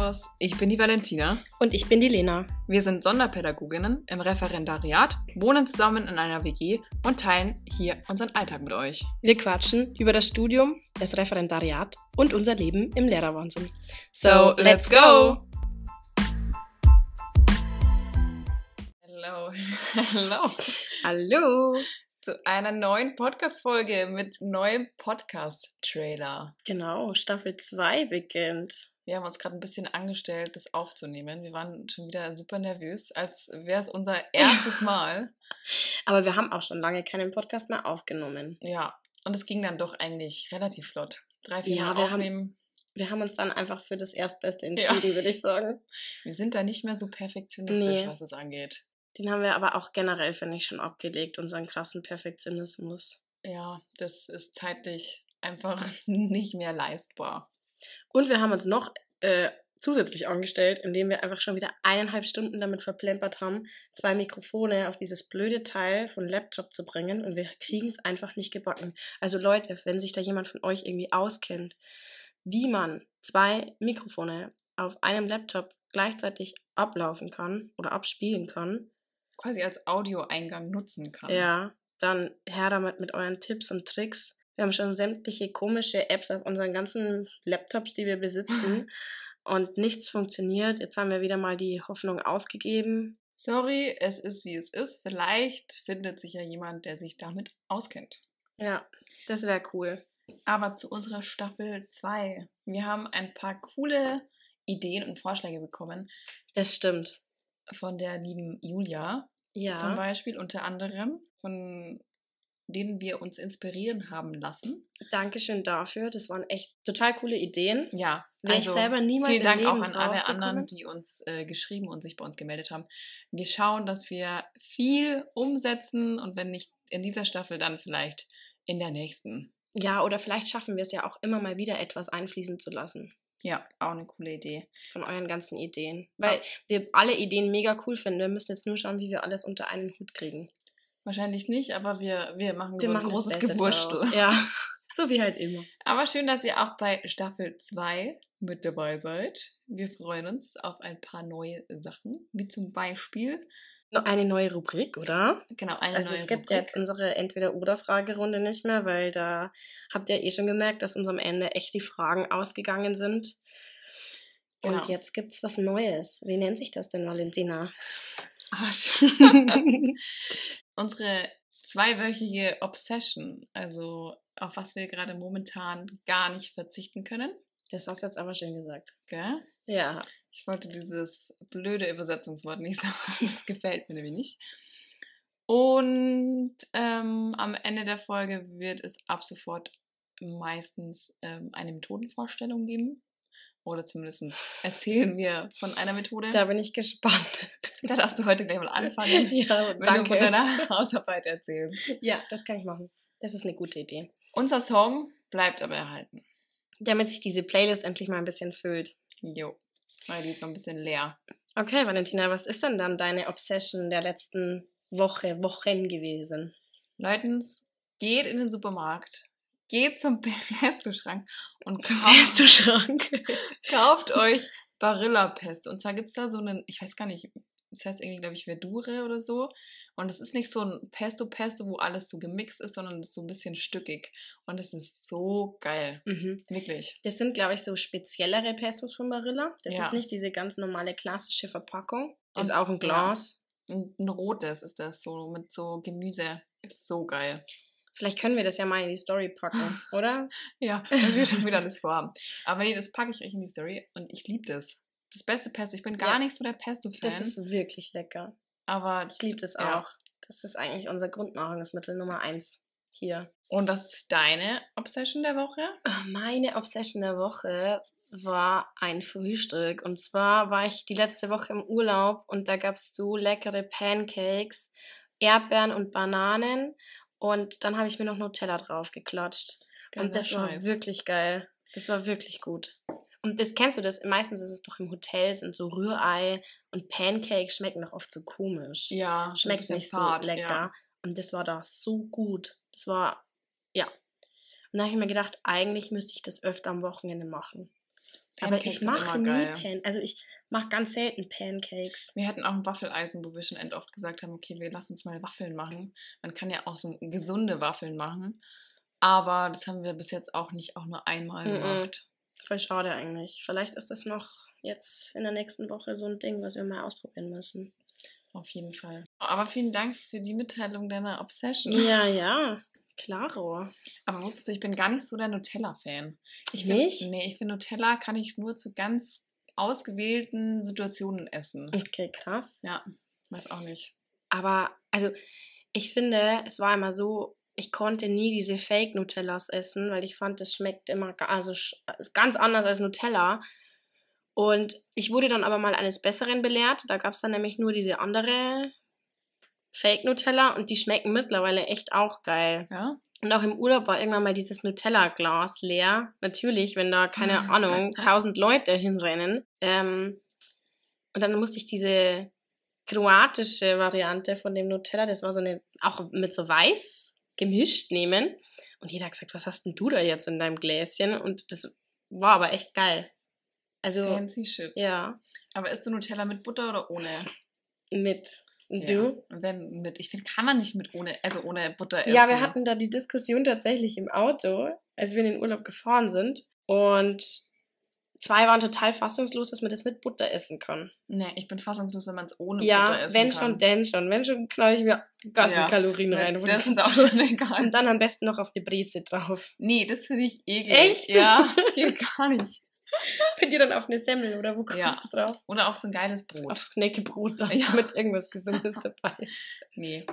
Servus, ich bin die Valentina. Und ich bin die Lena. Wir sind Sonderpädagoginnen im Referendariat, wohnen zusammen in einer WG und teilen hier unseren Alltag mit euch. Wir quatschen über das Studium, das Referendariat und unser Leben im Lehrerwahnsinn. So, let's go! Hallo, hallo. Hallo! Zu einer neuen Podcast-Folge mit neuem Podcast-Trailer. Genau, Staffel 2 beginnt. Wir haben uns gerade ein bisschen angestellt, das aufzunehmen. Wir waren schon wieder super nervös, als wäre es unser erstes Mal. Aber wir haben auch schon lange keinen Podcast mehr aufgenommen. Ja, und es ging dann doch eigentlich relativ flott. Drei, vier Ja, Mal wir haben- aufnehmen. Wir haben uns dann einfach für das Erstbeste entschieden, würde ich sagen. Wir sind da nicht mehr so perfektionistisch, Nee. was es angeht. Den haben wir aber auch generell, finde ich, schon abgelegt, unseren krassen Perfektionismus. Ja, das ist zeitlich einfach nicht mehr leistbar. Und wir haben uns noch äh, zusätzlich angestellt, indem wir einfach schon wieder eineinhalb Stunden damit verplempert haben, zwei Mikrofone auf dieses blöde Teil von Laptop zu bringen und wir kriegen es einfach nicht gebacken. Also Leute, wenn sich da jemand von euch irgendwie auskennt, wie man zwei Mikrofone auf einem Laptop gleichzeitig ablaufen kann oder abspielen kann, Quasi als Audioeingang nutzen kann. ja, dann her damit mit euren Tipps und Tricks. Wir haben schon sämtliche komische Apps auf unseren ganzen Laptops, die wir besitzen. Und nichts funktioniert. Jetzt haben wir wieder mal die Hoffnung aufgegeben. Sorry, es ist wie es ist. Vielleicht findet sich ja jemand, der sich damit auskennt. Ja, das wäre cool. Aber zu unserer Staffel 2. Wir haben ein paar coole Ideen und Vorschläge bekommen Das stimmt. von der lieben Julia. Ja. Zum Beispiel unter anderem, von denen wir uns inspirieren haben lassen. Dankeschön dafür. Das waren echt total coole Ideen. Ja, Wäre ich selber niemals Vielen Dank auch an alle anderen, die uns äh, geschrieben und sich bei uns gemeldet haben. Wir schauen, dass wir viel umsetzen und wenn nicht in dieser Staffel, dann vielleicht in der nächsten. Ja, oder vielleicht schaffen wir es ja auch immer mal wieder etwas einfließen zu lassen Ja, auch eine coole Idee. von euren ganzen Ideen. Weil wir alle Ideen mega cool finden. Wir müssen jetzt nur schauen, wie wir alles unter einen Hut kriegen. Wahrscheinlich nicht, aber wir, wir machen Wir so machen ein großes Gewurstel. Ja, so wie halt immer. Aber schön, dass ihr auch bei Staffel 2 mit dabei seid. Wir freuen uns auf ein paar neue Sachen, wie zum Beispiel, Noch eine neue Rubrik, oder? genau, eine Also neue es gibt Rubrik. jetzt unsere Entweder-Oder-Fragerunde nicht mehr, weil da habt ihr eh schon gemerkt, dass uns am Ende echt die Fragen ausgegangen sind. Genau. Und jetzt gibt's was Neues. Wie nennt sich das denn, Valentina? Arsch. Unsere zweiwöchige Obsession, also auf was wir gerade momentan gar nicht verzichten können. Das hast du jetzt aber schön gesagt. Gell? Ja. Ich wollte dieses blöde Übersetzungswort nicht sagen. Das gefällt mir nämlich nicht. Und ähm, am Ende der Folge wird es ab sofort meistens ähm, eine Methodenvorstellung geben. Oder zumindest erzählen wir von einer Methode. Da bin ich gespannt. Da darfst du heute gleich mal anfangen, ja, wenn du von deiner Hausarbeit erzählst. Ja, das kann ich machen. Das ist eine gute Idee. Unser Song bleibt aber erhalten. Damit sich diese Playlist endlich mal ein bisschen füllt. Jo. Weil die ist noch ein bisschen leer. Okay, Valentina, was ist denn dann deine Obsession der letzten Woche, Wochen gewesen? Leutens, geht in den Supermarkt, geht zum Pesto-Schrank und kauft, Pesto-Schrank. kauft euch Barilla-Pesto. Und zwar gibt es da so einen, ich weiß gar nicht, das heißt irgendwie, glaube ich, Verdure oder so. Und es ist nicht so ein Pesto-Pesto, wo alles so gemixt ist, sondern es ist so ein bisschen stückig. Und es ist so geil. Mhm. Wirklich. Das sind, glaube ich, so speziellere Pestos von Barilla. Das Ja. ist nicht diese ganz normale klassische Verpackung. Und- Ist auch ein Glas. Und ein rotes ist das so mit so Gemüse. Ist so geil. Vielleicht können wir das ja mal in die Story packen, oder? Ja, weil wir schon wieder alles vorhaben. Aber nee, das packe ich euch in die Story und ich liebe das. Das beste Pesto. Ich bin gar Ja. nicht so der Pesto-Fan. Das ist wirklich lecker. aber Ich liebe das Ja. auch. Das ist eigentlich unser Grundnahrungsmittel Nummer eins hier. Und was ist deine Obsession der Woche? Meine Obsession der Woche war ein Frühstück. Und zwar war ich die letzte Woche im Urlaub und da gab es so leckere Pancakes, Erdbeeren und Bananen. Und dann habe ich mir noch Nutella drauf geklatscht. und Geiler das war Scheiß. wirklich geil. Das war wirklich gut. Und das kennst du das? Meistens ist es doch im Hotel, sind so Rührei und Pancakes schmecken doch oft so komisch. Ja, Schmeckt nicht fad, so lecker. Ja. Und das war da so gut. Das war, ja. Und dann habe ich mir gedacht, eigentlich müsste ich das öfter am Wochenende machen. Aber ich mache nie Pan. Also ich mache ganz selten Pancakes. Wir hatten auch ein Waffeleisen, wo wir schon end oft gesagt haben, okay, wir lassen uns mal Waffeln machen. Man kann ja auch so gesunde Waffeln machen. Aber das haben wir bis jetzt auch nicht auch nur einmal Mhm. gemacht. Voll schade eigentlich. Vielleicht ist das noch jetzt in der nächsten Woche so ein Ding, was wir mal ausprobieren müssen. Auf jeden Fall. Aber vielen Dank für die Mitteilung deiner Obsession. Ja, ja. Klaro. Aber wusstest du, ich bin gar nicht so der Nutella-Fan. Ich find- Nicht? Nee, ich finde Nutella kann ich nur zu ganz ausgewählten Situationen essen. Okay, krass. Ja, weiß auch nicht. Aber, also, ich finde, es war immer so, ich konnte nie diese Fake-Nutellas essen, weil ich fand, es schmeckt immer, also, ganz anders als Nutella. Und ich wurde dann aber mal eines Besseren belehrt. Da gab es dann nämlich nur diese andere Fake-Nutella und die schmecken mittlerweile echt auch geil. Ja? Und auch im Urlaub war irgendwann mal dieses Nutella-Glas leer. Natürlich, wenn da, keine Ahnung, tausend Leute hinrennen. Ähm, und dann musste ich diese kroatische Variante von dem Nutella, das war so eine, auch mit so weiß gemischt nehmen. Und jeder hat gesagt, was hast denn du da jetzt in deinem Gläschen? Und das war aber echt geil. Also, Fancy Shit. ja, Aber isst du Nutella mit Butter oder ohne? mit. Und Ja. du? Wenn mit. Ich finde, kann man nicht mit ohne, also ohne Butter essen. Ja, wir hatten da die Diskussion tatsächlich im Auto, als wir in den Urlaub gefahren sind. Und zwei waren total fassungslos, dass man das mit Butter essen kann. Nee, ich bin fassungslos, wenn man es ohne Butter ja, essen wenn kann. schon, denn schon. Wenn schon, knall ich mir ganze Ja. Kalorien rein. Nee, von Das ist auch schon egal. Und dann am besten noch auf die Breze drauf. Nee, das finde ich eklig. Echt? Ja, das geht gar nicht. Bei dir dann auf eine Semmel oder wo kommt Ja. das drauf? Oder auf so ein geiles Brot. Aufs Knäckebrot dann, Ja. mit irgendwas Gesundes dabei. Nee.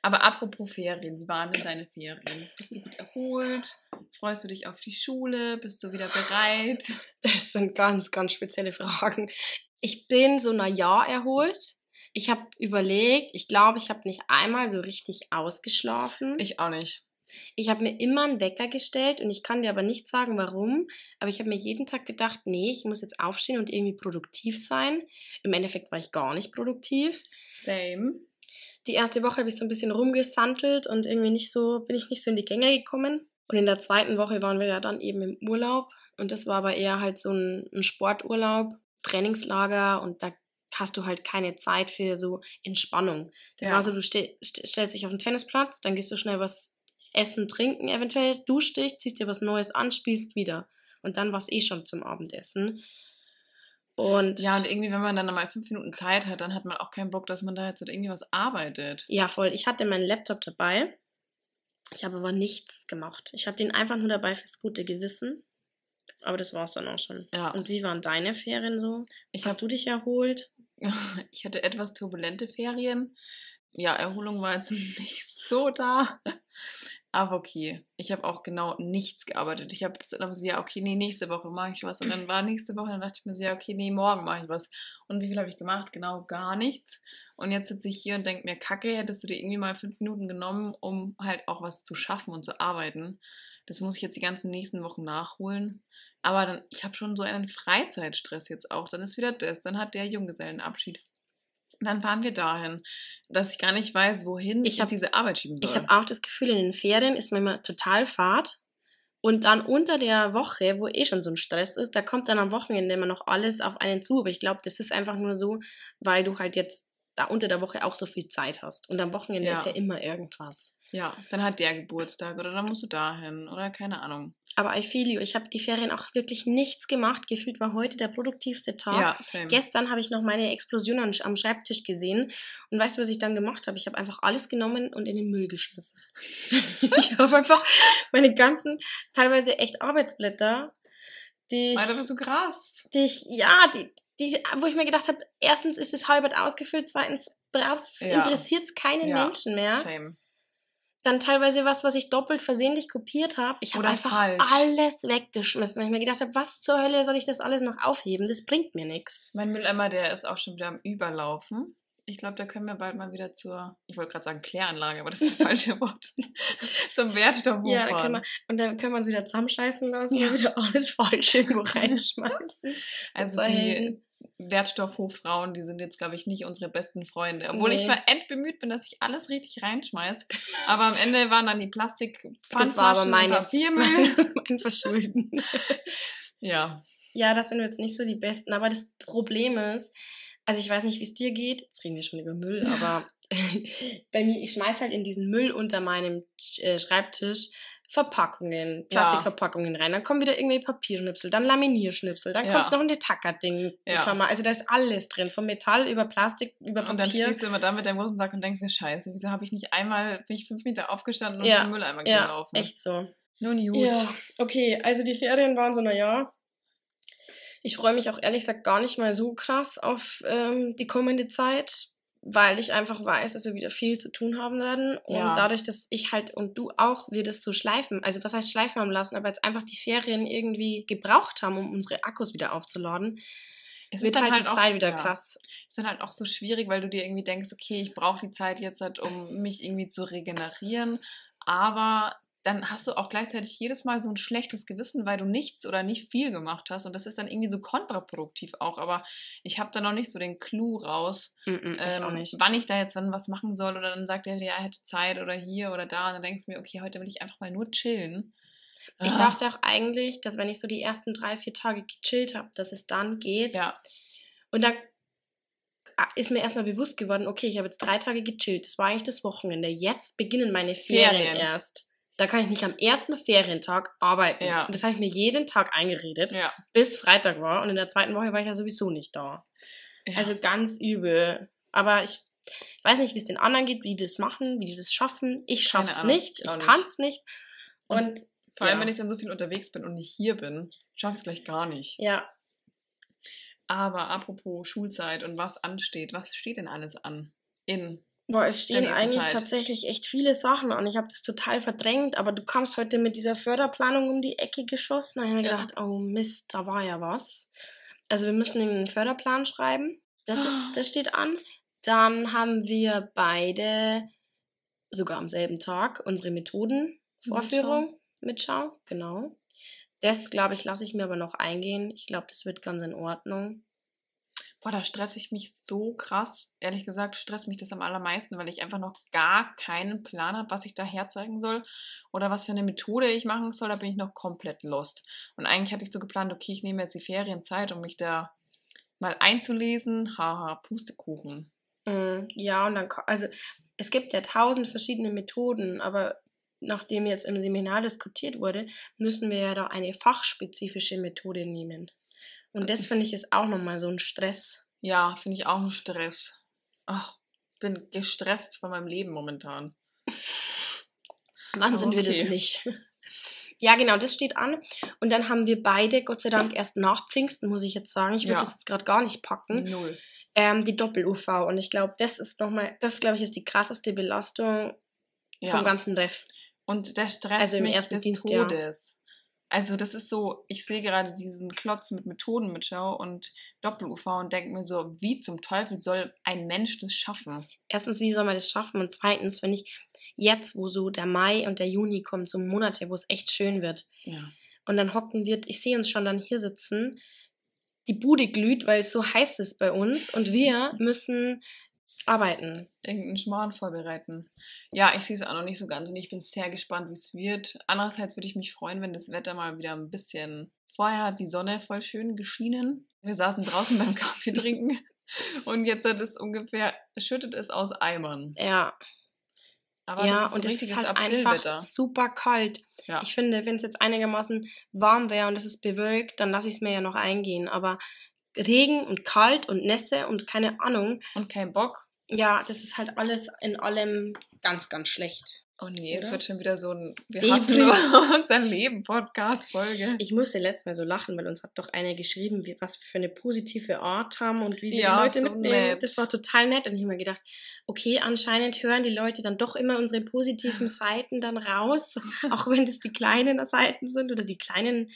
Aber apropos Ferien, wie waren denn deine Ferien? Bist du gut erholt? Freust du dich auf die Schule? Bist du wieder bereit? Das sind ganz, ganz spezielle Fragen. Ich bin so ein Jahr erholt. Ich habe überlegt, ich glaube, ich habe nicht einmal so richtig ausgeschlafen. Ich auch nicht. Ich habe mir immer einen Wecker gestellt und ich kann dir aber nicht sagen, warum. Aber ich habe mir jeden Tag gedacht, nee, ich muss jetzt aufstehen und irgendwie produktiv sein. Im Endeffekt war ich gar nicht produktiv. Same. Die erste Woche habe ich so ein bisschen rumgesandelt und irgendwie nicht so, bin ich nicht so in die Gänge gekommen. Und in der zweiten Woche waren wir ja dann eben im Urlaub. Und das war aber eher halt so ein, ein Sporturlaub, Trainingslager und da hast du halt keine Zeit für so Entspannung. Das Ja. war so, du ste st stellst dich auf den Tennisplatz, dann gehst du schnell was essen, trinken, eventuell duschst dich, ziehst dir was Neues an, spielst wieder. Und dann war es eh schon zum Abendessen. Und Ja, und irgendwie, wenn man dann mal fünf Minuten Zeit hat, dann hat man auch keinen Bock, dass man da jetzt halt irgendwie was arbeitet. Ja, voll. Ich hatte meinen Laptop dabei. Ich habe aber nichts gemacht. Ich hatte ihn einfach nur dabei fürs gute Gewissen. Aber das war's dann auch schon. Ja. Und wie waren deine Ferien so? Ich Hast habe du dich erholt? ich hatte etwas turbulente Ferien. Ja, Erholung war jetzt nicht so da. Aber okay. Ich habe auch genau nichts gearbeitet. Ich habe dann so, ja, okay, nee, nächste Woche mache ich was. Und dann war nächste Woche, dann dachte ich mir so, ja, okay, nee, morgen mache ich was. Und wie viel habe ich gemacht? Genau gar nichts. Und jetzt sitze ich hier und denke mir, Kacke, hättest du dir irgendwie mal fünf Minuten genommen, um halt auch was zu schaffen und zu arbeiten. Das muss ich jetzt die ganzen nächsten Wochen nachholen. Aber dann, ich habe schon so einen Freizeitstress jetzt auch. Dann ist wieder das. Dann hat der Junggesellenabschied. Dann fahren wir dahin, dass ich gar nicht weiß, wohin Ich ich, hab- diese Arbeit schieben soll. Ich habe auch das Gefühl, in den Ferien ist man immer total fad. Und dann unter der Woche, wo eh schon so ein Stress ist, da kommt dann am Wochenende immer noch alles auf einen zu. Aber ich glaube, das ist einfach nur so, weil du halt jetzt da unter der Woche auch so viel Zeit hast. Und am Wochenende Ja. ist ja immer irgendwas. Ja, dann hat der Geburtstag oder dann musst du dahin oder keine Ahnung. Aber I feel you. Ich habe die Ferien auch wirklich nichts gemacht. Gefühlt war heute der produktivste Tag. Ja, same. Gestern habe ich noch meine Explosion am Schreibtisch gesehen. Und weißt du, was ich dann gemacht habe? Ich habe einfach alles genommen und in den Müll geschmissen. ich habe einfach meine ganzen, teilweise echt Arbeitsblätter, die ich, Alter, bist du krass. die ich ja, die, die, wo ich mir gedacht habe, erstens ist es halbert ausgefüllt, zweitens braucht's, Ja. interessiert es keinen Ja. Menschen mehr. Same. Dann teilweise was, was ich doppelt versehentlich kopiert habe. Ich habe einfach falsch. alles weggeschmissen, weil ich mir gedacht habe, was zur Hölle soll ich das alles noch aufheben? Das bringt mir nichts. Mein Mülleimer, der ist auch schon wieder am Überlaufen. Ich glaube, da können wir bald mal wieder zur, ich wollte gerade sagen Kläranlage, aber das ist das falsche Wort. Zum Wertstoffhof Ja, da können wir, und dann können wir uns wieder zusammenscheißen lassen Ja. und wieder alles falsch irgendwo reinschmeißen. Also die. Wertstoffhoffrauen, die sind jetzt, glaube ich, nicht unsere besten Freunde. Obwohl ich Nee. mal endbemüht bin, dass ich alles richtig reinschmeiß. Aber am Ende waren dann die Plastik Das war aber meine- Papiermüll. mein Verschulden. ja. Ja, das sind jetzt nicht so die Besten. Aber das Problem ist, also ich weiß nicht, wie es dir geht. Jetzt reden wir schon über Müll, aber bei mir, ich schmeiß halt in diesen Müll unter meinem äh, Schreibtisch Verpackungen, Plastikverpackungen rein. Dann kommen wieder irgendwie Papierschnipsel, dann Laminierschnipsel, dann kommt noch ein Detacker-Ding. Schau mal, also da ist alles drin. Von Metall über Plastik, über Papier. Und dann stehst du immer da mit deinem großen Sack und denkst dir, scheiße, wieso habe ich nicht einmal, bin ich fünf Meter aufgestanden und zum Mülleimer ja, gelaufen? echt so. Nun gut. Ja, okay, also die Ferien waren so, naja. Ich freue mich auch ehrlich gesagt gar nicht mal so krass auf ähm, die kommende Zeit, weil ich einfach weiß, dass wir wieder viel zu tun haben werden. Und Ja. dadurch, dass ich halt und du auch, wir das so schleifen, also was heißt schleifen haben lassen, aber jetzt einfach die Ferien irgendwie gebraucht haben, um unsere Akkus wieder aufzuladen, Es wird halt, die auch- Zeit wieder ja. krass. ist dann halt auch so schwierig, weil du dir irgendwie denkst, okay, ich brauche die Zeit jetzt halt, um mich irgendwie zu regenerieren, aber dann hast du auch gleichzeitig jedes Mal so ein schlechtes Gewissen, weil du nichts oder nicht viel gemacht hast und das ist dann irgendwie so kontraproduktiv auch, aber ich habe da noch nicht so den Clou raus, Mm -mm, ich ähm, nicht. wann ich da jetzt wann was machen soll oder dann sagt er, ja, er hätte Zeit oder hier oder da und dann denkst du mir, okay, heute will ich einfach mal nur chillen. Ich Ah, dachte auch eigentlich, dass wenn ich so die ersten drei, vier Tage gechillt habe, dass es dann geht. ja, Und dann ah, ist mir erstmal bewusst geworden, okay, ich habe jetzt drei Tage gechillt. Das war eigentlich das Wochenende. Jetzt beginnen meine Ferien, Ferien. erst. Da kann ich nicht am ersten Ferientag arbeiten. Ja. Und das habe ich mir jeden Tag eingeredet, ja. bis Freitag war. Und in der zweiten Woche war ich ja sowieso nicht da. ja. Also ganz übel. Aber ich weiß nicht, wie es den anderen geht, wie die das machen, wie die das schaffen. Ich schaff's Ahnung, nicht. ich Ich nicht. kann's nicht. Und Und Vor allem, wenn ich dann so viel unterwegs bin und nicht hier bin, schaffe ich es gleich gar nicht. ja, Aber apropos Schulzeit und was ansteht, was steht denn alles an? In. Boah, es stehen eigentlich Zeit. tatsächlich echt viele Sachen an. Ich habe das total verdrängt, aber du kamst heute mit dieser Förderplanung um die Ecke geschossen. Da habe ich mir Ja. gedacht, oh Mist, da war ja was. Also wir müssen einen Förderplan schreiben. Das, ist, das steht an. Dann haben wir beide, sogar am selben Tag, unsere Methodenvorführung, Mitschau, genau. Das, glaube ich, lasse ich mir aber noch eingehen. Ich glaube, das wird ganz in Ordnung. Boah, da stresse ich mich so krass. Ehrlich gesagt, stresst mich das am allermeisten, weil ich einfach noch gar keinen Plan habe, was ich da herzeigen soll oder was für eine Methode ich machen soll. Da bin ich noch komplett lost. Und eigentlich hatte ich so geplant, okay, ich nehme jetzt die Ferienzeit, um mich da mal einzulesen. Haha, Pustekuchen. Mm, Ja, und dann, also es gibt ja tausend verschiedene Methoden, aber nachdem jetzt im Seminar diskutiert wurde, müssen wir ja da eine fachspezifische Methode nehmen. Und das finde ich ist auch nochmal so ein Stress. Ja, finde ich auch ein Stress. Ach, bin gestresst von meinem Leben momentan. Wann sind wir das Okay. nicht? Ja, genau, das steht an. Und dann haben wir beide, Gott sei Dank, erst nach Pfingsten, muss ich jetzt sagen. Ich würde Ja. das jetzt gerade gar nicht packen. Null. Ähm, die Doppel-UV. Und ich glaube, das ist nochmal, das glaube ich, ist die krasseste Belastung Ja. vom ganzen Ref. Und der stresst Also im ersten des Dienstjahr. Todes. Also das ist so, ich sehe gerade diesen Klotz mit Methodenmitschau und Doppel-UV und denke mir so, wie zum Teufel soll ein Mensch das schaffen? erstens, wie soll man das schaffen? Und zweitens, finde ich, jetzt, wo so der Mai und der Juni kommen, so Monate, wo es echt schön wird. Ja. Und dann hocken wir, ich sehe uns schon dann hier sitzen, die Bude glüht, weil es so heiß ist bei uns und wir müssen arbeiten. Irgendeinen Schmarrn vorbereiten. Ja, ich sehe es auch noch nicht so ganz und ich bin sehr gespannt, wie es wird. Andererseits würde ich mich freuen, wenn das Wetter mal wieder ein bisschen. Vorher hat die Sonne voll schön geschienen. Wir saßen draußen beim Kaffee trinken und jetzt hat es ungefähr, schüttet es aus Eimern. Ja, Aber ja, das ist und es ist halt einfach super kalt. Ja. Ich finde, wenn es jetzt einigermaßen warm wäre und es ist bewölkt, dann lasse ich es mir ja noch eingehen. Aber Regen und kalt und Nässe und keine Ahnung, Und kein Bock. Ja, das ist halt alles in allem ganz, ganz schlecht. Oh nee, jetzt wird schon wieder so ein Wir Depri- hassen unser Leben Podcast-Folge. Ich musste letztes Mal so lachen, weil uns hat doch einer geschrieben, wie, was wir für eine positive Art haben und wie wir Ja, die Leute so mitnehmen. nett. Das war total nett. Und ich habe mir gedacht, okay, anscheinend hören die Leute dann doch immer unsere positiven Seiten dann raus, auch wenn das die kleinen Seiten sind oder die kleinen.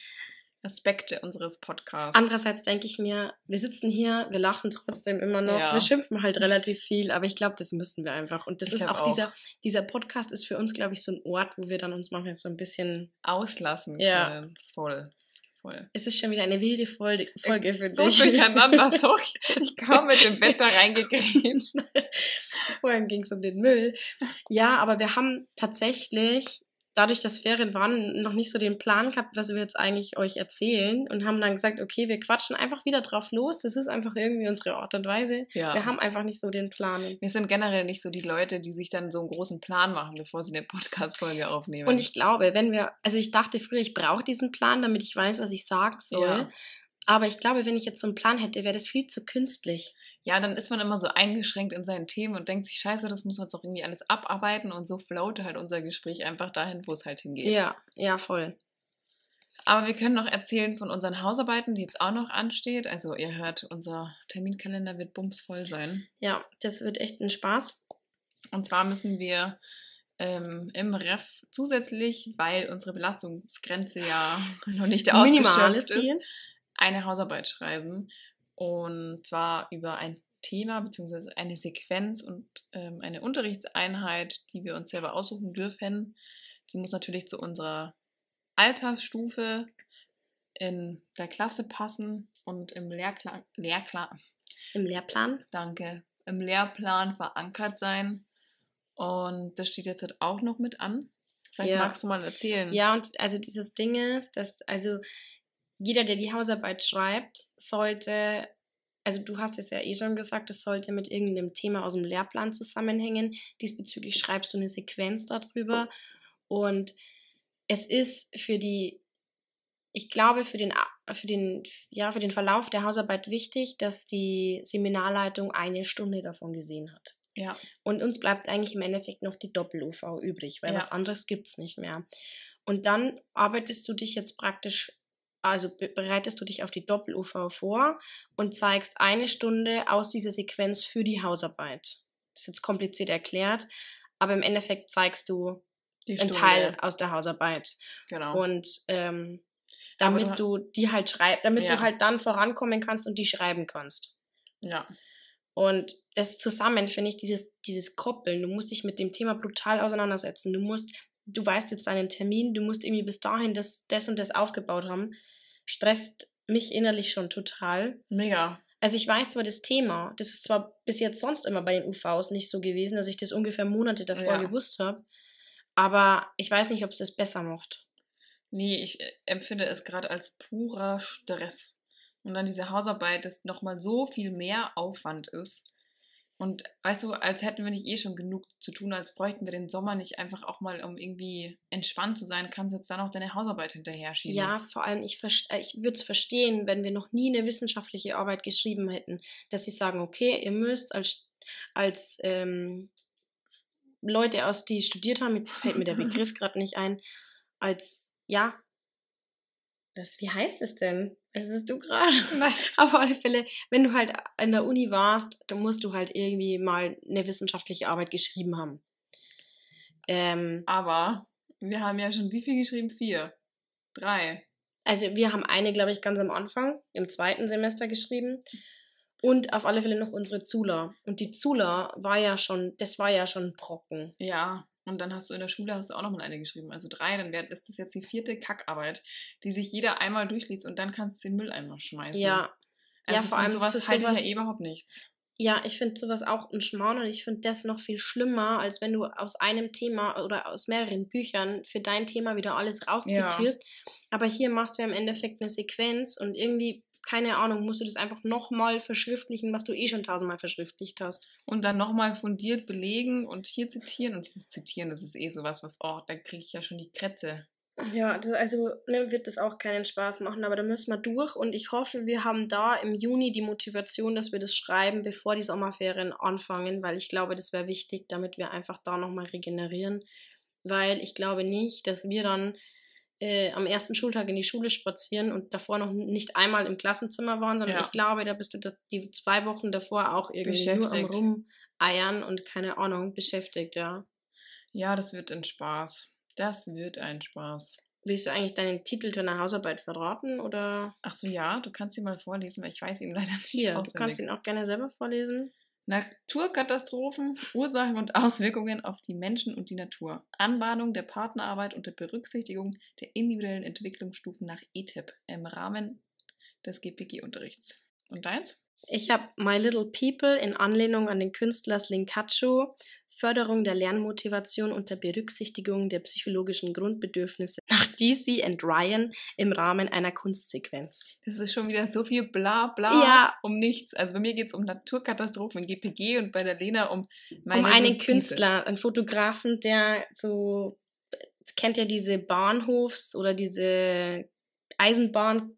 Aspekte unseres Podcasts. Andererseits denke ich mir, wir sitzen hier, wir lachen trotzdem immer noch, Ja. wir schimpfen halt relativ viel, aber ich glaube, das müssen wir einfach. Und das Ich ist auch, auch. dieser, dieser Podcast ist für uns, glaube ich, so ein Ort, wo wir dann uns manchmal so ein bisschen Auslassen Ja. können. Voll. Voll. Es ist schon wieder eine wilde Folge, Folge für so dich. durcheinander, sorry. Ich kam mit dem Bett da reingegrätscht. Vorhin ging es um den Müll. Ja, aber wir haben tatsächlich dadurch, dass Ferien waren, noch nicht so den Plan gehabt, was wir jetzt eigentlich euch erzählen und haben dann gesagt, okay, wir quatschen einfach wieder drauf los. Das ist einfach irgendwie unsere Art und Weise. Ja. Wir haben einfach nicht so den Plan. Wir sind generell nicht so die Leute, die sich dann so einen großen Plan machen, bevor sie eine Podcast-Folge aufnehmen. Und ich glaube, wenn wir, also ich dachte früher, ich brauche diesen Plan, damit ich weiß, was ich sagen soll. Ja. Aber ich glaube, wenn ich jetzt so einen Plan hätte, wäre das viel zu künstlich. Ja, dann ist man immer so eingeschränkt in seinen Themen und denkt sich, scheiße, das muss man jetzt auch irgendwie alles abarbeiten und so float halt unser Gespräch einfach dahin, wo es halt hingeht. Ja, ja, voll. Aber wir können noch erzählen von unseren Hausarbeiten, die jetzt auch noch ansteht. Also ihr hört, unser Terminkalender wird bumsvoll sein. Ja, das wird echt ein Spaß. Und zwar müssen wir ähm, im Ref zusätzlich, weil unsere Belastungsgrenze ja noch nicht ausgeschöpft ist, eine Hausarbeit schreiben. Und zwar über ein Thema bzw. eine Sequenz und ähm, eine Unterrichtseinheit, die wir uns selber aussuchen dürfen. Die muss natürlich zu unserer Altersstufe in der Klasse passen und im Lehrplan, Lehrplan, Im Lehrplan. danke, im Lehrplan verankert sein. Und das steht jetzt halt auch noch mit an. Vielleicht Ja. magst du mal erzählen. Ja, und also dieses Ding ist, dass also jeder, der die Hausarbeit schreibt, sollte, also du hast es ja eh schon gesagt, es sollte mit irgendeinem Thema aus dem Lehrplan zusammenhängen. Diesbezüglich schreibst du eine Sequenz darüber. Und es ist für die, ich glaube, für den, für den, ja, für den Verlauf der Hausarbeit wichtig, dass die Seminarleitung eine Stunde davon gesehen hat. Ja. Und uns bleibt eigentlich im Endeffekt noch die Doppel-UV übrig, weil Ja. was anderes gibt es nicht mehr. Und dann arbeitest du dich jetzt praktisch, also be- bereitest du dich auf die Doppel-UV vor und zeigst eine Stunde aus dieser Sequenz für die Hausarbeit. Das ist jetzt kompliziert erklärt, aber im Endeffekt zeigst du einen. Teil aus der Hausarbeit. Genau. Und ähm, damit du die halt schreibst, damit Ja. du halt dann vorankommen kannst und die schreiben kannst. ja. Und das zusammen finde ich dieses, dieses Koppeln. Du musst dich mit dem Thema brutal auseinandersetzen. Du musst, du weißt jetzt deinen Termin, du musst irgendwie bis dahin das, das und das aufgebaut haben. Stresst mich innerlich schon total. Mega. Also ich weiß zwar das Thema, das ist zwar bis jetzt sonst immer bei den UVs nicht so gewesen, dass ich das ungefähr Monate davor Ja. gewusst habe, aber ich weiß nicht, ob es das besser macht. Nee, ich äh, empfinde es gerade als purer Stress. Und dann diese Hausarbeit, das nochmal so viel mehr Aufwand ist. Und weißt du, als hätten wir nicht eh schon genug zu tun, als bräuchten wir den Sommer nicht einfach auch mal, um irgendwie entspannt zu sein, kannst du jetzt dann auch deine Hausarbeit hinterher schieben. Ja, vor allem, ich, äh, ich würde es verstehen, wenn wir noch nie eine wissenschaftliche Arbeit geschrieben hätten, dass sie sagen, okay, ihr müsst als, als ähm, Leute aus, die studiert haben, jetzt fällt mir der Begriff gerade nicht ein, als, ja, das, wie heißt es denn? Was ist du gerade? Auf alle Fälle, wenn du halt an der Uni warst, dann musst du halt irgendwie mal eine wissenschaftliche Arbeit geschrieben haben. Ähm, Aber wir haben ja schon wie viel geschrieben? Vier. Drei. Also wir haben eine, glaube ich, ganz am Anfang, im zweiten Semester geschrieben. Und auf alle Fälle noch unsere Zula. Und die Zula war ja schon, das war ja schon Brocken. Ja. Und dann hast du in der Schule hast du auch nochmal eine geschrieben. Also drei, dann wär, ist das jetzt die vierte Kackarbeit, die sich jeder einmal durchliest und dann kannst du den Mülleimer schmeißen. Ja, Also ja, vor allem sowas halte ich sowas- ja eh überhaupt nichts. ja, ich finde sowas auch ein Schmarrn und ich finde das noch viel schlimmer, als wenn du aus einem Thema oder aus mehreren Büchern für dein Thema wieder alles rauszitierst. Aber hier machst du ja im Endeffekt eine Sequenz und irgendwie, keine Ahnung, musst du das einfach nochmal verschriftlichen, was du eh schon tausendmal verschriftlicht hast. Und dann nochmal fundiert belegen und hier zitieren. Und dieses Zitieren, das ist eh sowas, was, oh, da kriege ich ja schon die Krätze. Ja, das, also ne, wird das auch keinen Spaß machen, aber da müssen wir durch und ich hoffe, wir haben da im Juni die Motivation, dass wir das schreiben, bevor die Sommerferien anfangen, weil ich glaube, das wäre wichtig, damit wir einfach da nochmal regenerieren, weil ich glaube nicht, dass wir dann äh, am ersten Schultag in die Schule spazieren und davor noch nicht einmal im Klassenzimmer waren, sondern Ja. ich glaube, da bist du da, die zwei Wochen davor auch irgendwie nur am. Rumeiern und keine Ahnung, beschäftigt, ja. Ja, das wird ein Spaß. Das wird ein Spaß. Willst du eigentlich deinen Titel deiner Hausarbeit verraten oder? Ach so, ja, du kannst ihn mal vorlesen, weil ich weiß ihn leider nicht Hier, du kannst ihn auch gerne selber vorlesen. Naturkatastrophen, Ursachen und Auswirkungen auf die Menschen und die Natur. Anbahnung der Partnerarbeit unter Berücksichtigung der individuellen Entwicklungsstufen nach ETIP im Rahmen des GPG-Unterrichts. Und deins? Ich habe My Little People in Anlehnung an den Künstler Slinkacho Förderung der Lernmotivation unter Berücksichtigung der psychologischen Grundbedürfnisse nach DC and Ryan im Rahmen einer Kunstsequenz. Das ist schon wieder so viel bla bla Ja. um nichts. Also bei mir geht es um Naturkatastrophen in GPG und bei der Lena um meine um einen People. Künstler, einen Fotografen, der so kennt ja diese Bahnhofs oder diese Eisenbahn.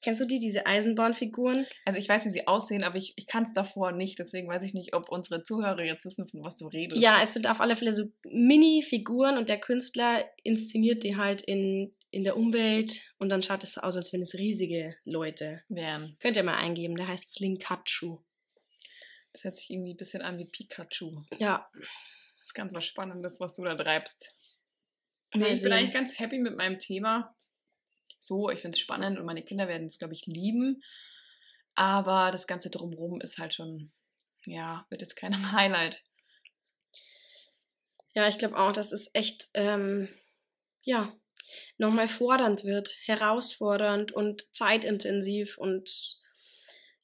Kennst du die, diese Eisenbahnfiguren? Also ich weiß, wie sie aussehen, aber ich, ich kann es davor nicht. Deswegen weiß ich nicht, ob unsere Zuhörer jetzt wissen, von was du redest. Ja, es sind auf alle Fälle so Mini-Figuren und der Künstler inszeniert die halt in, in der Umwelt und dann schaut es so aus, als wenn es riesige Leute. wären. Könnt ihr mal eingeben, der heißt Slinkachu. Das hört sich irgendwie ein bisschen an wie Pikachu. Ja, Das ist ganz was Spannendes, was du da treibst. Nee, ich bin eigentlich ganz happy mit meinem Thema. So, ich finde es spannend und meine Kinder werden es, glaube ich, lieben. Aber das Ganze drumherum ist halt schon, ja, wird jetzt kein Highlight. Ja, ich glaube auch, dass es echt, ähm, ja, nochmal fordernd wird, herausfordernd und zeitintensiv und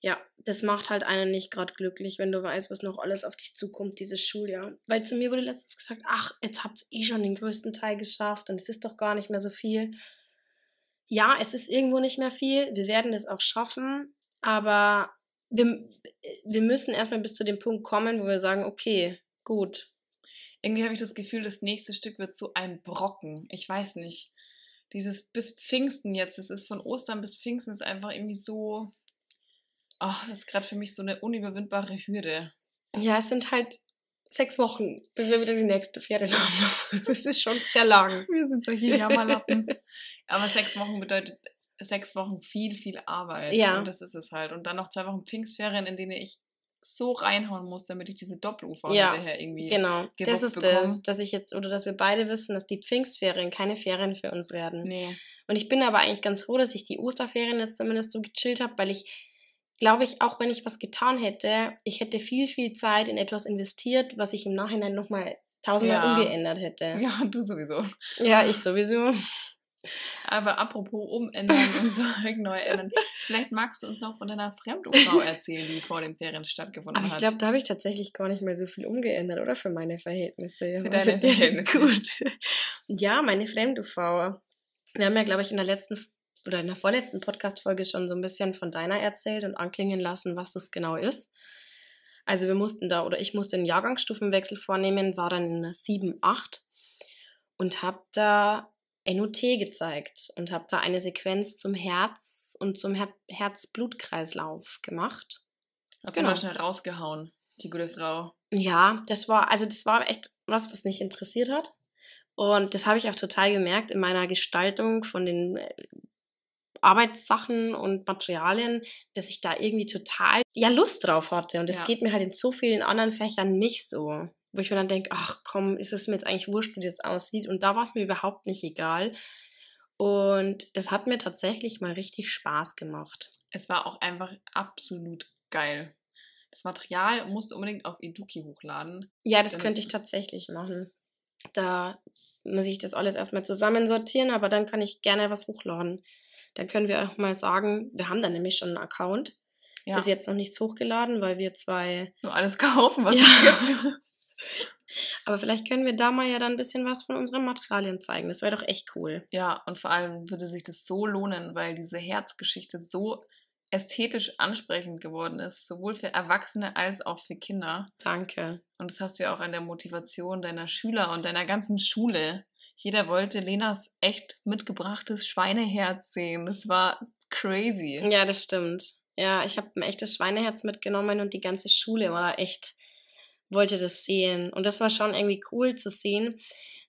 ja, das macht halt einen nicht gerade glücklich, wenn du weißt, was noch alles auf dich zukommt, dieses Schuljahr. Weil zu mir wurde letztens gesagt, ach, jetzt habt ihr eh schon den größten Teil geschafft und es ist doch gar nicht mehr so viel. Ja, es ist irgendwo nicht mehr viel, wir werden das auch schaffen, aber wir, wir müssen erstmal bis zu dem Punkt kommen, wo wir sagen, okay, gut, Irgendwie habe ich das Gefühl, das nächste Stück wird so ein Brocken. Ich weiß nicht. Dieses bis Pfingsten jetzt, das ist von Ostern bis Pfingsten, ist einfach irgendwie so. Ach, das ist gerade für mich so eine unüberwindbare Hürde. Ja, es sind halt sechs Wochen, bis wir wieder die nächste Ferien haben. Das ist schon sehr lang. Wir sind solche Jammerlappen. Aber sechs Wochen bedeutet sechs Wochen viel, viel Arbeit. Ja. Und das ist es halt. Und dann noch zwei Wochen Pfingstferien, in denen ich so reinhauen muss, damit ich diese Doppel-UV Ja, hinterher irgendwie. Genau, das ist bekommen. das, dass ich jetzt, oder dass wir beide wissen, dass die Pfingstferien keine Ferien für uns werden. Nee. Und ich bin aber eigentlich ganz froh, dass ich die Osterferien jetzt zumindest so gechillt habe, weil ich glaube ich, auch wenn ich was getan hätte, ich hätte viel, viel Zeit in etwas investiert, was ich im Nachhinein nochmal tausendmal Ja. umgeändert hätte. Ja, du sowieso. Ja, ich sowieso. Aber apropos umändern und so neu ändern. Vielleicht magst du uns noch von deiner Fremd-UV erzählen, die vor den Ferien stattgefunden Aber ich hat. glaube, da habe ich tatsächlich gar nicht mehr so viel umgeändert, oder? Für meine Verhältnisse. Für Also, deine Verhältnisse. Gut. Ja, meine Fremd-UV. Wir haben ja, glaube ich, in der letzten oder in der vorletzten Podcast-Folge schon so ein bisschen von deiner erzählt und anklingen lassen, was das genau ist. Also wir mussten da, oder ich musste einen Jahrgangsstufenwechsel vornehmen, war dann in einer 7, 8 und habe da NOT gezeigt und habe da eine Sequenz zum Herz und zum Her Herz-Blut-Kreislauf gemacht. Hat sie genau. mal schnell rausgehauen, die gute Frau. Ja, das war, also das war echt was, was mich interessiert hat. Und das habe ich auch total gemerkt in meiner Gestaltung von den äh, Arbeitssachen und Materialien, dass ich da irgendwie total ja Lust drauf hatte. Und das Ja. geht mir halt in so vielen anderen Fächern nicht so. Wo ich mir dann denke, ach komm, ist es mir jetzt eigentlich wurscht, wie das aussieht. Und da war es mir überhaupt nicht egal. Und das hat mir tatsächlich mal richtig Spaß gemacht. Es war auch einfach absolut geil. Das Material musst du unbedingt auf Eduki hochladen. Ja, das könnte ich tatsächlich machen. Da muss ich das alles erstmal zusammensortieren, aber dann kann ich gerne was hochladen. Dann können wir auch mal sagen, wir haben da nämlich schon einen Account. Ja, Bis jetzt noch nichts hochgeladen, weil wir zwei. nur alles kaufen, was Ja. es gibt. Aber vielleicht können wir da mal ja dann ein bisschen was von unseren Materialien zeigen. Das wäre doch echt cool. Ja, und vor allem würde sich das so lohnen, weil diese Herzgeschichte so ästhetisch ansprechend geworden ist, sowohl für Erwachsene als auch für Kinder. Danke. Und das hast du ja auch an der Motivation deiner Schüler und deiner ganzen Schule. Jeder wollte Lenas echt mitgebrachtes Schweineherz sehen. Das war crazy. Ja, das stimmt. Ja, ich habe ein echtes Schweineherz mitgenommen und die ganze Schule war echt, wollte das sehen. Und das war schon irgendwie cool zu sehen,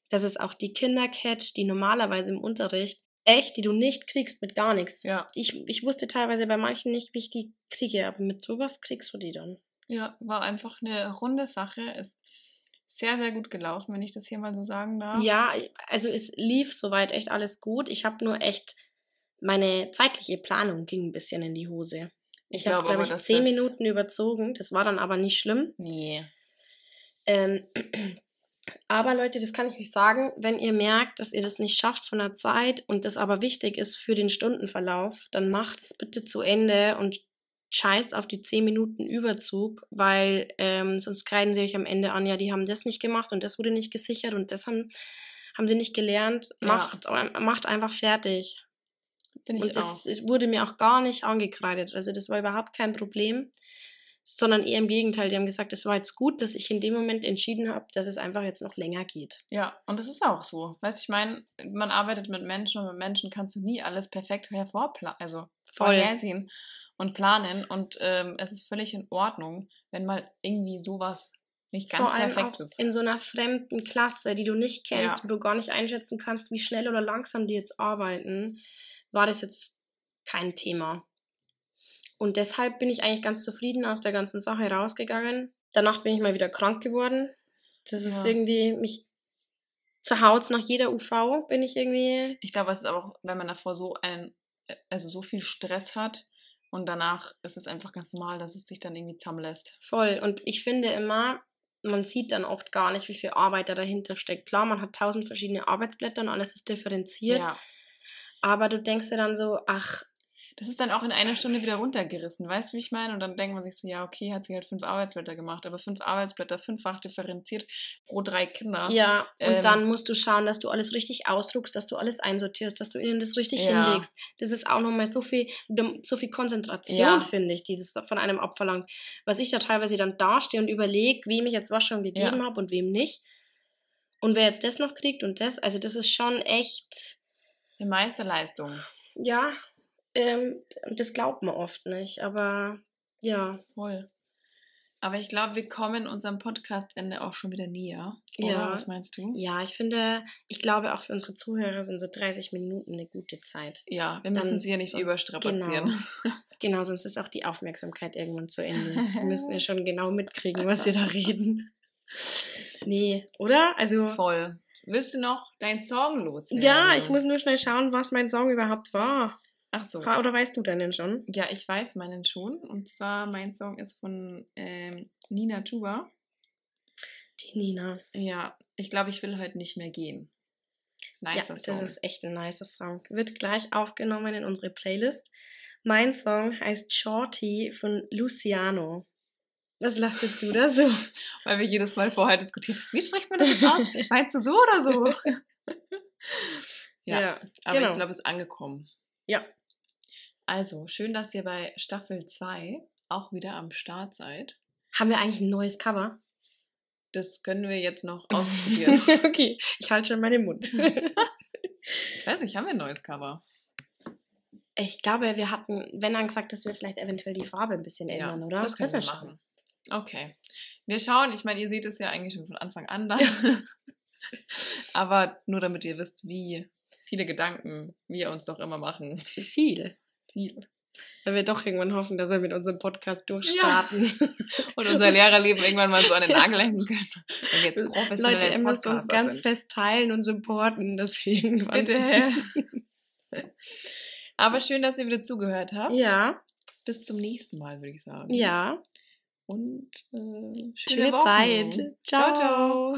dass es auch die Kinder catcht, die normalerweise im Unterricht echt, die du nicht kriegst mit gar nichts. Ja, Ich, ich wusste teilweise bei manchen nicht, wie ich die kriege, aber mit sowas kriegst du die dann. ja, war einfach eine runde Sache. Ist sehr, sehr gut gelaufen, wenn ich das hier mal so sagen darf. Ja, also es lief soweit echt alles gut. Ich habe nur echt, meine zeitliche Planung ging ein bisschen in die Hose. Ich Ich habe, glaube ich, zehn das- Minuten überzogen. Das war dann aber nicht schlimm. Nee. Ähm, aber Leute, das kann ich euch sagen, wenn ihr merkt, dass ihr das nicht schafft von der Zeit und das aber wichtig ist für den Stundenverlauf, dann macht es bitte zu Ende und scheißt auf die 10 Minuten Überzug, weil ähm, sonst kreiden sie euch am Ende an, ja, die haben das nicht gemacht und das wurde nicht gesichert und das haben, haben sie nicht gelernt. Macht, ja. macht einfach fertig. Bin ich und das, auch. das wurde mir auch gar nicht angekreidet. Also das war überhaupt kein Problem sondern eher im Gegenteil. Die haben gesagt, es war jetzt gut, dass ich in dem Moment entschieden habe, dass es einfach jetzt noch länger geht. Ja, und das ist auch so. Weißt du, ich meine, man arbeitet mit Menschen und mit Menschen kannst du nie alles perfekt hervorplanen, also vorhersehen und planen. Und ähm, es ist völlig in Ordnung, wenn mal irgendwie sowas nicht ganz Vor allem perfekt ist. In so einer fremden Klasse, die du nicht kennst, ja. wo du gar nicht einschätzen kannst, wie schnell oder langsam die jetzt arbeiten, war das jetzt kein Thema. Und deshalb bin ich eigentlich ganz zufrieden aus der ganzen Sache rausgegangen. Danach bin ich mal wieder krank geworden. Das ja. ist irgendwie, mich zur Haut nach jeder UV bin ich irgendwie. Ich glaube, es ist auch, wenn man davor so einen, also so viel Stress hat und danach ist es einfach ganz normal, dass es sich dann irgendwie zusammenlässt. Voll. Und ich finde immer, man sieht dann oft gar nicht, wie viel Arbeit da dahinter steckt. Klar, man hat tausend verschiedene Arbeitsblätter und alles ist differenziert. Ja. Aber du denkst dir dann so, ach, das ist dann auch in einer Stunde wieder runtergerissen, weißt du, wie ich meine? Und dann denkt man sich so, ja, okay, hat sie halt fünf Arbeitsblätter gemacht, aber fünf Arbeitsblätter, fünffach differenziert pro drei Kinder. Ja, und ähm, dann musst du schauen, dass du alles richtig ausdruckst, dass du alles einsortierst, dass du ihnen das richtig ja. hinlegst. Das ist auch nochmal so viel, so viel Konzentration, ja. finde ich, die das von einem abverlangt. Was ich da teilweise dann dastehe und überlege, wem ich jetzt was schon gegeben ja. habe und wem nicht. Und wer jetzt das noch kriegt und das, also das ist schon echt. Eine Meisterleistung. Ja, ähm, das glaubt man oft nicht, aber ja. Voll. Aber ich glaube, wir kommen unserem Podcastende auch schon wieder näher. Oder ja. was meinst du? Ja, ich finde, ich glaube auch für unsere Zuhörer sind so 30 Minuten eine gute Zeit. Ja, wir müssen Dann sie ja nicht sonst, überstrapazieren. Genau. genau, sonst ist auch die Aufmerksamkeit irgendwann zu Ende. Wir müssen ja schon genau mitkriegen, was wir da reden. Nee, oder? Also. Voll. Willst du noch deinen Song loswerden? Ja, ich muss nur schnell schauen, was mein Song überhaupt war. Ach so. Oder weißt du deinen schon? Ja, ich weiß meinen schon. Und zwar, mein Song ist von ähm, Nina Chuba. Die Nina. Ja, ich glaube, ich will heute nicht mehr gehen. Nice ja, Song. das ist echt ein nice Song. Wird gleich aufgenommen in unsere Playlist. Mein Song heißt Shorty von Luciano. Was lachst jetzt du da so? Weil wir jedes Mal vorher diskutieren. Wie spricht man das jetzt aus? Meinst du so oder so? ja, ja, aber genau. ich glaube, es ist angekommen. Ja, also, schön, dass ihr bei Staffel 2 auch wieder am Start seid. Haben wir eigentlich ein neues Cover? Das können wir jetzt noch ausprobieren. okay, ich halte schon meinen Mund. ich weiß nicht, haben wir ein neues Cover? Ich glaube, wir hatten, wenn dann gesagt, dass wir vielleicht eventuell die Farbe ein bisschen ja, ändern, oder? Das können wir machen. Okay. Wir schauen, ich meine, ihr seht es ja eigentlich schon von Anfang an dann. Aber nur damit ihr wisst, wie viele Gedanken wir uns doch immer machen. Viel viel. Weil wir doch irgendwann hoffen, dass wir mit unserem Podcast durchstarten. Ja. Und unser Lehrerleben irgendwann mal so an den Nagel hängen können. Und jetzt Leute, ihr müsst uns ganz sind. fest teilen und supporten, dass wir irgendwann... Bitte. Aber schön, dass ihr wieder zugehört habt. Ja. Bis zum nächsten Mal, würde ich sagen. Ja. Und äh, schöne, schöne Zeit. ciao. ciao. ciao.